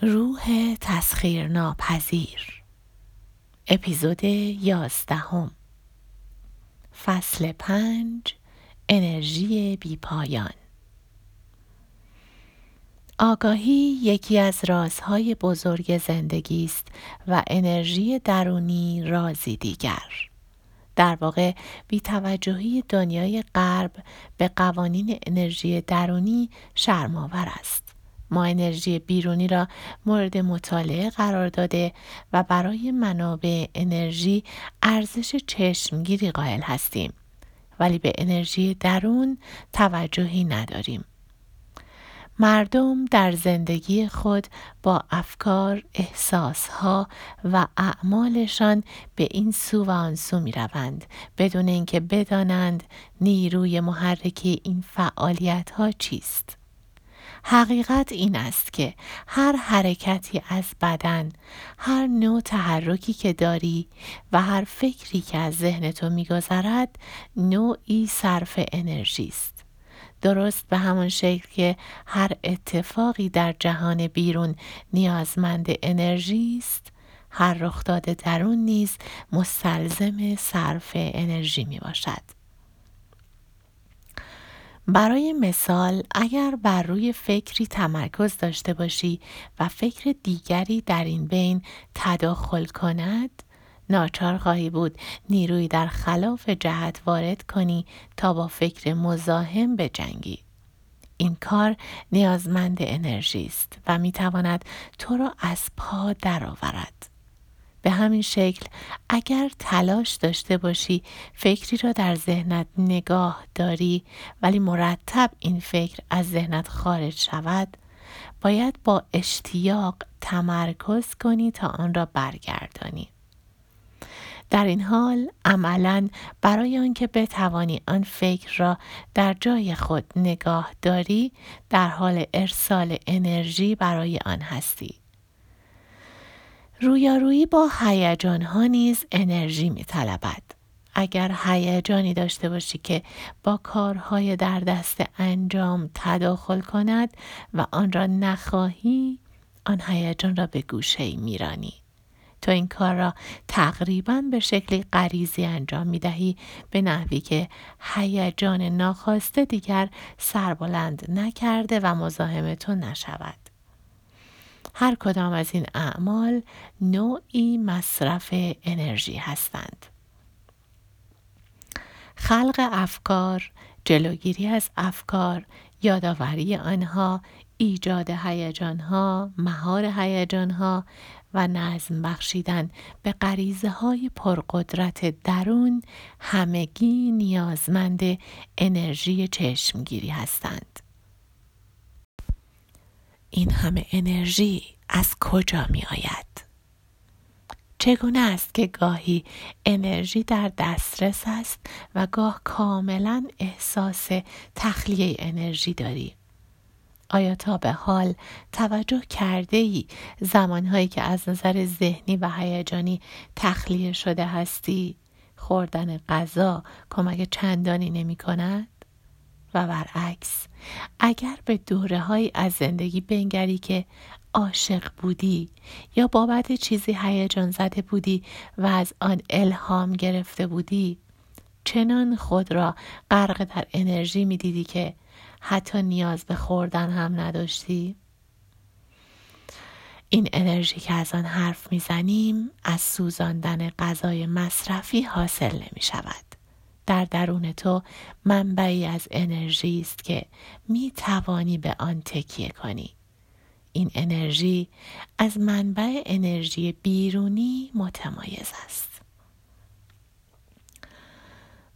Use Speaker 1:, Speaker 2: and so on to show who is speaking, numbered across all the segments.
Speaker 1: روح تسخیر ناپذیر اپیزود یازدهم. فصل پنج انرژی بیپایان آگاهی یکی از رازهای بزرگ زندگی است و انرژی درونی رازی دیگر. در واقع بیتوجهی دنیای غرب به قوانین انرژی درونی شرمآور است. ما انرژی بیرونی را مورد مطالعه قرار داده و برای منابع انرژی ارزش چشمگیری قائل هستیم ولی به انرژی درون توجهی نداریم. مردم در زندگی خود با افکار، احساسها و اعمالشان به این سو و آن سو می روند بدون اینکه بدانند نیروی محرکی این فعالیت ها چیست. حقیقت این است که هر حرکتی از بدن، هر نوع تحرکی که داری و هر فکری که از ذهن تو میگذرد نوعی صرف انرژی است. درست به همان شکل که هر اتفاقی در جهان بیرون نیازمند انرژی است، هر رخداد درون نیز مستلزم صرف انرژی می باشد. برای مثال اگر بر روی فکری تمرکز داشته باشی و فکر دیگری در این بین تداخل کند ناچار خواهی بود نیروی در خلاف جهت وارد کنی تا با فکر مزاحم بجنگی این کار نیازمند انرژی است و می تواند تو را از پا درآورد. به همین شکل اگر تلاش داشته باشی فکری را در ذهنت نگاه داری ولی مرتب این فکر از ذهنت خارج شود باید با اشتیاق تمرکز کنی تا آن را برگردانی. در این حال عملا برای آنکه بتوانی آن فکر را در جای خود نگاه داری در حال ارسال انرژی برای آن هستی. رویارویی با هیجان ها نیز انرژی می طلبد. اگر هیجانی داشته باشی که با کارهای در دست انجام تداخل کند و آن را نخواهی آن هیجان را به گوشه میرانی تو این کار را تقریبا به شکلی غریزی انجام می دهی به نحوی که هیجان ناخواسته دیگر سربلند نکرده و مزاحم تو نشود هر کدام از این اعمال نوعی مصرف انرژی هستند. خلق افکار، جلوگیری از افکار، یادآوری آنها، ایجاد هیجانها، مهار هیجانها و نظم بخشیدن به غریزه های پرقدرت درون همگی نیازمند انرژی چشمگیری هستند. این همه انرژی از کجا می آید؟ چگونه است که گاهی انرژی در دسترس است و گاه کاملا احساس تخلیه انرژی داری؟ آیا تا به حال توجه کرده ای زمانهایی که از نظر ذهنی و هیجانی تخلیه شده هستی خوردن غذا کمک چندانی نمی کند؟ و برعکس اگر به دوره های از زندگی بنگری که عاشق بودی یا بابت چیزی هیجان زده بودی و از آن الهام گرفته بودی چنان خود را غرق در انرژی می دیدی که حتی نیاز به خوردن هم نداشتی؟ این انرژی که از آن حرف می‌زنیم از سوزاندن غذای مصرفی حاصل نمی شود. در درون تو منبعی از انرژی است که می توانی به آن تکیه کنی. این انرژی از منبع انرژی بیرونی متمایز است.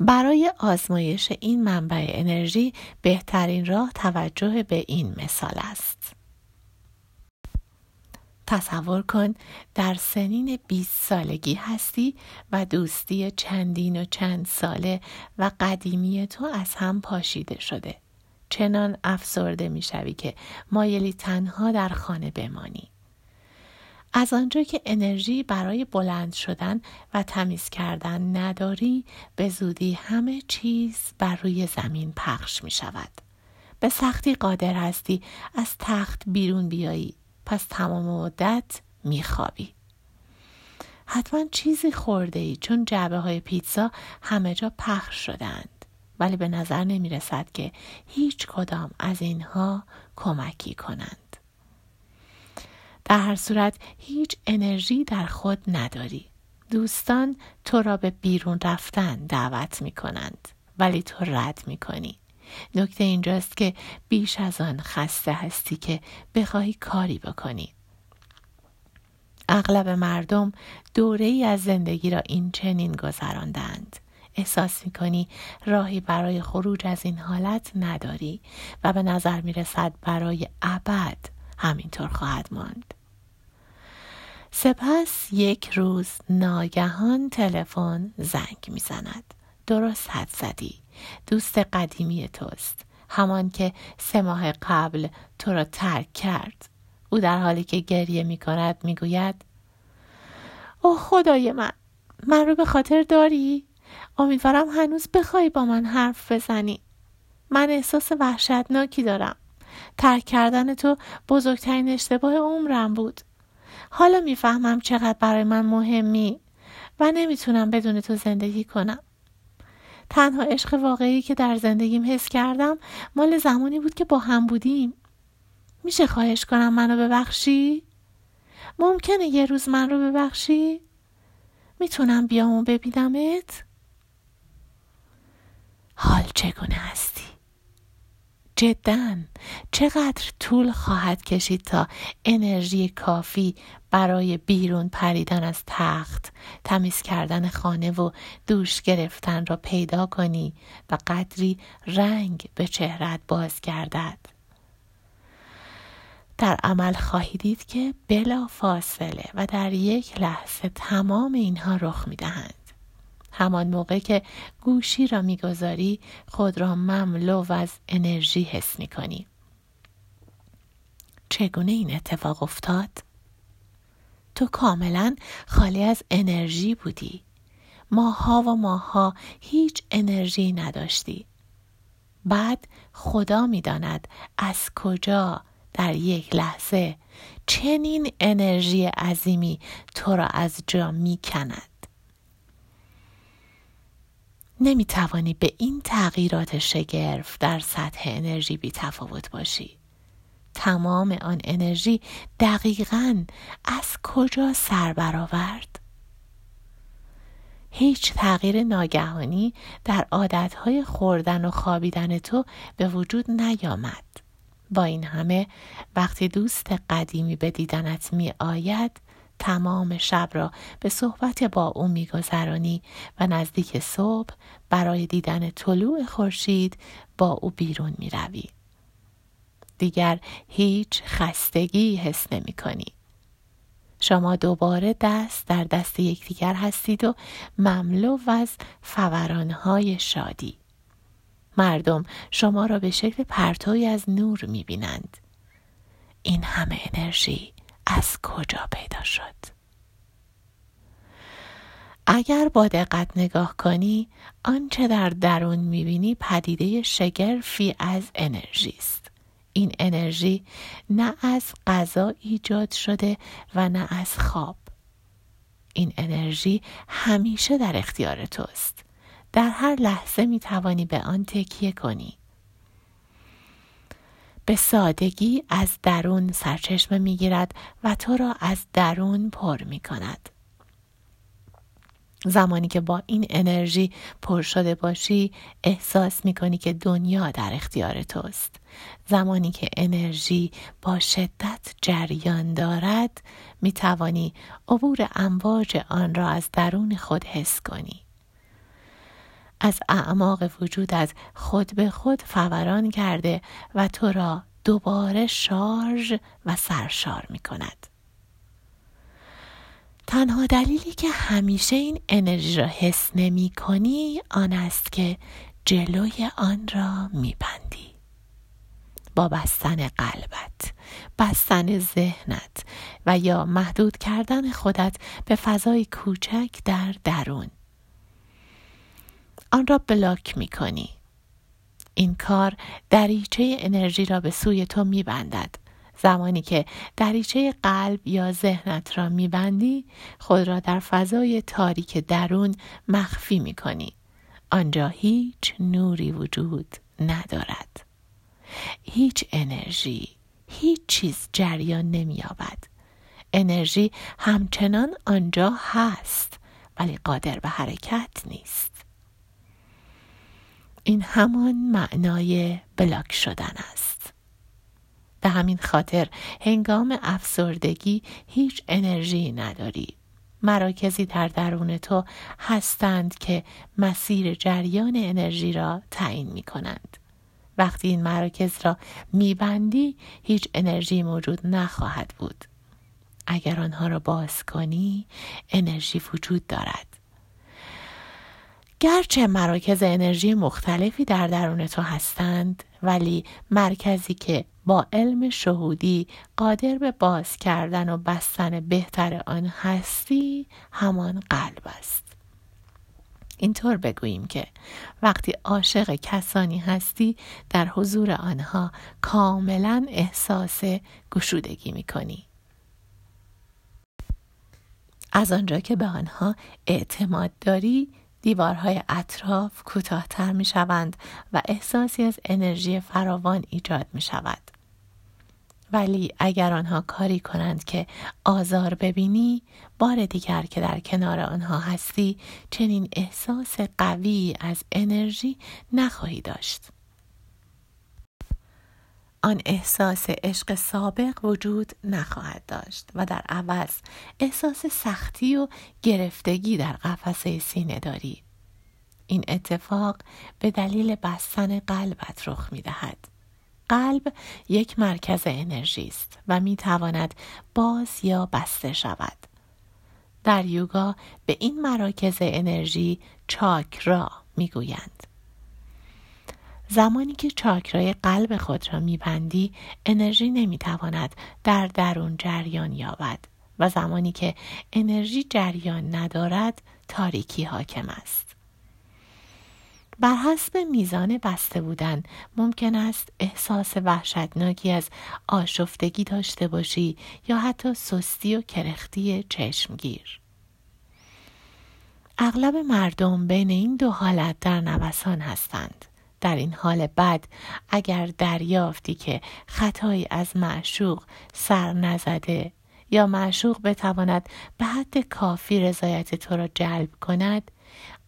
Speaker 1: برای آزمایش این منبع انرژی بهترین راه توجه به این مثال است. تصور کن در سنین 20 سالگی هستی و دوستی چندین و چند ساله و قدیمی تو از هم پاشیده شده. چنان افسرده می‌شوی که مایلی تنها در خانه بمانی. از آنجا که انرژی برای بلند شدن و تمیز کردن نداری به زودی همه چیز بر روی زمین پخش می شود. به سختی قادر هستی از تخت بیرون بیایی پس تمام مدت میخوابی. حتما چیزی خورده ای چون جعبه های پیتزا همه جا پخش شدند. ولی به نظر نمی رسد که هیچ کدام از اینها کمکی کنند. در هر صورت هیچ انرژی در خود نداری. دوستان تو را به بیرون رفتن دعوت می کنند ولی تو رد می کنی نکته اینجاست که بیش از آن خسته هستی که بخواهی کاری بکنی. اغلب مردم دوره ای از زندگی را این چنین گذراندند. احساس می کنی راهی برای خروج از این حالت نداری و به نظر می رسد برای ابد همینطور خواهد ماند. سپس یک روز ناگهان تلفن زنگ می‌زند. درست حد زدی. دوست قدیمی توست. همان که سه ماه قبل تو را ترک کرد. او در حالی که گریه می کند می گوید اوه خدای من من رو به خاطر داری؟ امیدوارم هنوز بخوای با من حرف بزنی. من احساس وحشتناکی دارم. ترک کردن تو بزرگترین اشتباه عمرم بود. حالا می‌فهمم چقدر برای من مهمی و نمی‌تونم بدون تو زندگی کنم. تنها عشق واقعی که در زندگیم حس کردم مال زمانی بود که با هم بودیم میشه خواهش کنم منو ببخشی؟ ممکنه یه روز من رو ببخشی؟ می‌تونم بیام و ببینمت؟ حال چگونه هستی؟ جدا چقدر طول خواهد کشید تا انرژی کافی برای بیرون پریدن از تخت تمیز کردن خانه و دوش گرفتن را پیدا کنی و قدری رنگ به چهرت باز گردد در عمل خواهی دید که بلا فاصله و در یک لحظه تمام اینها رخ می دهند. همان موقع که گوشی را می‌گذاری خود را مملو از انرژی حس می کنی. چگونه این اتفاق افتاد؟ تو کاملا خالی از انرژی بودی. ماها و ماها هیچ انرژی نداشتی. بعد خدا می‌داند از کجا در یک لحظه چنین انرژی عظیمی تو را از جا می کند. نمی توانی به این تغییرات شگرف در سطح انرژی بی تفاوت باشی. تمام آن انرژی دقیقا از کجا سر برآورد؟ هیچ تغییر ناگهانی در عادتهای خوردن و خوابیدن تو به وجود نیامد. با این همه وقتی دوست قدیمی به دیدنت می آید تمام شب را به صحبت با او میگذرانی و نزدیک صبح برای دیدن طلوع خورشید با او بیرون می روی. دیگر هیچ خستگی حس نمی کنی. شما دوباره دست در دست یکدیگر هستید و مملو از فورانهای شادی. مردم شما را به شکل پرتوی از نور می بینند. این همه انرژی از کجا پیدا شد؟ اگر با دقت نگاه کنی آنچه در درون می‌بینی پدیده شگرفی از انرژی است این انرژی نه از غذا ایجاد شده و نه از خواب این انرژی همیشه در اختیار توست در هر لحظه می توانی به آن تکیه کنی. به سادگی از درون سرچشمه می گیرد و تو را از درون پر می کند. زمانی که با این انرژی پر شده باشی احساس می کنی که دنیا در اختیار توست. زمانی که انرژی با شدت جریان دارد می توانی عبور امواج آن را از درون خود حس کنی. از اعماق از خود به خود فوران کرده و تو را دوباره شارژ و سرشار می کند. تنها دلیلی که همیشه این انرژی را حس نمی کنی آن است که جلوی آن را می بندی. با بستن قلبت، بستن ذهنت و یا محدود کردن خودت به فضای کوچک در درون آن را بلاک می کنی. این کار دریچه انرژی را به سوی تو می بندد زمانی که دریچه قلب یا ذهنت را میبندی خود را در فضای تاریک درون مخفی می‌کنی. آنجا هیچ نوری وجود ندارد. هیچ انرژی هیچ چیز جریان نمییابد. انرژی همچنان آنجا هست ولی قادر به حرکت نیست. این همان معنای بلاک شدن است به همین خاطر هنگام افسردگی هیچ انرژی نداری مراکزی در درون تو هستند که مسیر جریان انرژی را تعیین می کنند. وقتی این مراکز را میبندی هیچ انرژی موجود نخواهد بود. اگر آنها را باز کنی انرژی وجود دارد. گرچه مراکز انرژی مختلفی در درون تو هستند ولی مرکزی که با علم شهودی قادر به باز کردن و بستن بهتر آن هستی همان قلب است اینطور بگوییم که وقتی عاشق کسانی هستی در حضور آنها کاملا احساس گشودگی می کنی. از آنجا که به آنها اعتماد داری دیوارهای اطراف کوتاهتر می شوند و احساسی از انرژی فراوان ایجاد می شود. ولی اگر آنها کاری کنند که آزار ببینی بار دیگر که در کنار آنها هستی چنین احساس قوی از انرژی نخواهی داشت آن احساس عشق سابق وجود نخواهد داشت و در عوض احساس سختی و گرفتگی در قفسه سینه داری این اتفاق به دلیل بستن قلبت رخ می دهد. قلب یک مرکز انرژی است و می تواند باز یا بسته شود. در یوگا به این مراکز انرژی چاکرا می گویند. زمانی که چاکرای قلب خود را میبندی انرژی نمی‌تواند در درون جریان یابد و زمانی که انرژی جریان ندارد تاریکی حاکم است. بر حسب میزان بسته بودن ممکن است احساس وحشتناکی از آشفتگی داشته باشی یا حتی سستی و کرختی چشمگیر اغلب مردم بین این دو حالت در نوسان هستند. در این حال بد اگر دریافتی که خطایی از معشوق سر نزده یا معشوق بتواند به حد کافی رضایت تو را جلب کند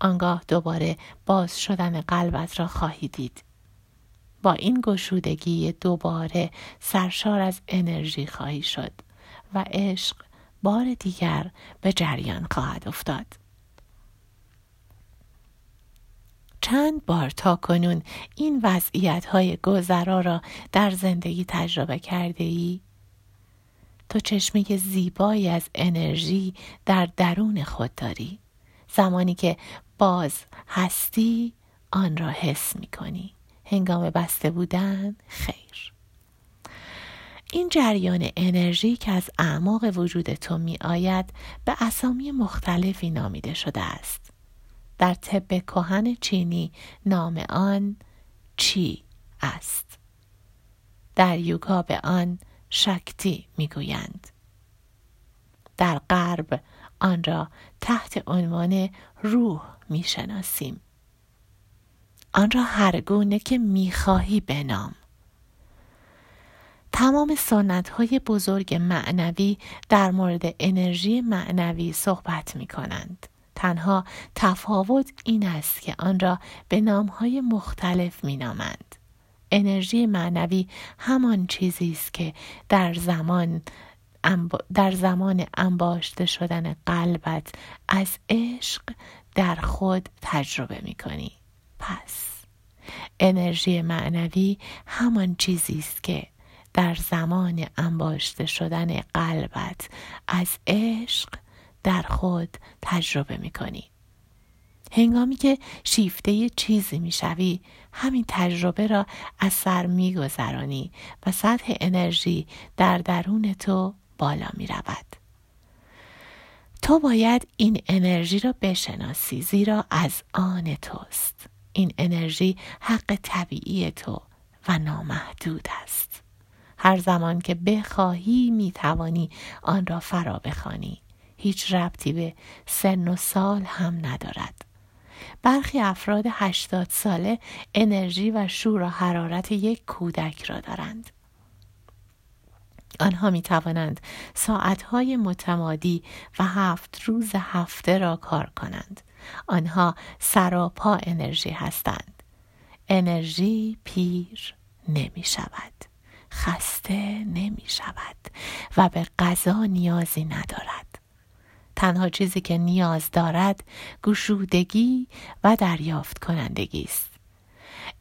Speaker 1: آنگاه دوباره باز شدن قلبت را خواهی دید. با این گشودگی دوباره سرشار از انرژی خواهی شد و عشق بار دیگر به جریان خواهد افتاد. چند بار تا کنون این وضعیت های گذرا را در زندگی تجربه کرده ای؟ تو چشمه زیبایی از انرژی در درون خود داری. زمانی که باز هستی آن را حس می کنی هنگام بسته بودن خیر. این جریان انرژی که از اعماق وجود تو می آید به اسامی مختلفی نامیده شده است. در طب کهن چینی نام آن چی است؟ در یوگا به آن شکتی می‌گویند. در غرب آن را تحت عنوان روح می‌شناسیم. آن را هر گونه که می‌خواهی بنام. تمام سنت های بزرگ معنوی در مورد انرژی معنوی صحبت می کنند. تنها تفاوت این است که آن را به نامهای مختلف می نامند. انرژی معنوی همان چیزی است که در زمان در زمان انباشته شدن قلبت از عشق در خود تجربه می کنی. پس انرژی معنوی همان چیزی است که در زمان انباشته شدن قلبت از عشق در خود تجربه می کنی. هنگامی که شیفته چیزی می شوی همین تجربه را از سر می گذرانی و سطح انرژی در درون تو بالا می رود. تو باید این انرژی را بشناسی زیرا از آن توست. این انرژی حق طبیعی تو و نامحدود است. هر زمان که بخواهی می توانی آن را فرا بخوانی هیچ ربطی به سن و سال هم ندارد. برخی افراد هشتاد ساله انرژی و شور و حرارت یک کودک را دارند. آنها می توانند ساعتهای متمادی و هفت روز هفته را کار کنند. آنها سراپا انرژی هستند. انرژی پیر نمی شود خسته نمی شود و به غذا نیازی ندارد. تنها چیزی که نیاز دارد گشودگی و دریافت کنندگی است.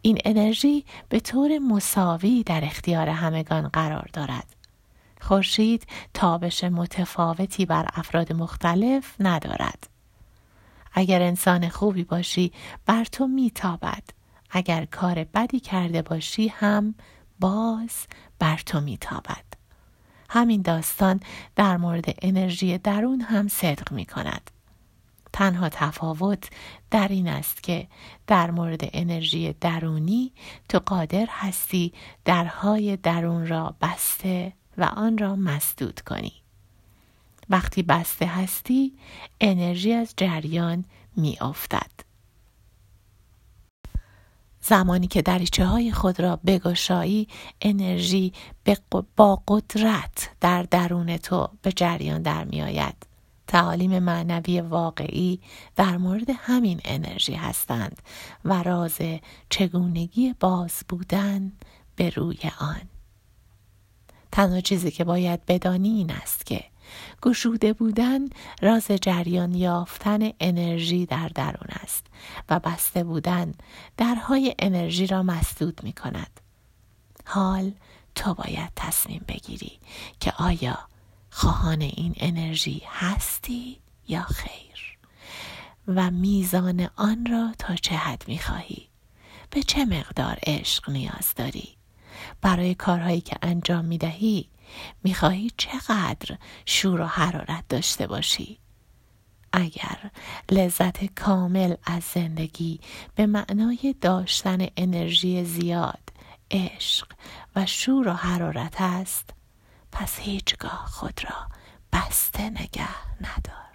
Speaker 1: این انرژی به طور مساوی در اختیار همگان قرار دارد. خورشید تابش متفاوتی بر افراد مختلف ندارد. اگر انسان خوبی باشی بر تو میتابد. اگر کار بدی کرده باشی هم باز بر تو میتابد. همین داستان در مورد انرژی درون هم صدق می کند. تنها تفاوت در این است که در مورد انرژی درونی تو قادر هستی درهای درون را بسته و آن را مسدود کنی. وقتی بسته هستی انرژی از جریان می افتد. زمانی که دریچه های خود را بگشایی انرژی با قدرت در درون تو به جریان در می آید. تعالیم معنوی واقعی در مورد همین انرژی هستند و راز چگونگی باز بودن به روی آن. تنها چیزی که باید بدانی این است که گشوده بودن راز جریان یافتن انرژی در درون است و بسته بودن درهای انرژی را مسدود می کند. حال تو باید تصمیم بگیری که آیا خواهان این انرژی هستی یا خیر و میزان آن را تا چه حد می خواهی؟ به چه مقدار عشق نیاز داری؟ برای کارهایی که انجام می دهی می‌خواهی چقدر شور و حرارت داشته باشی؟ اگر لذت کامل از زندگی به معنای داشتن انرژی زیاد عشق و شور و حرارت است پس هیچگاه خود را بسته نگه ندار.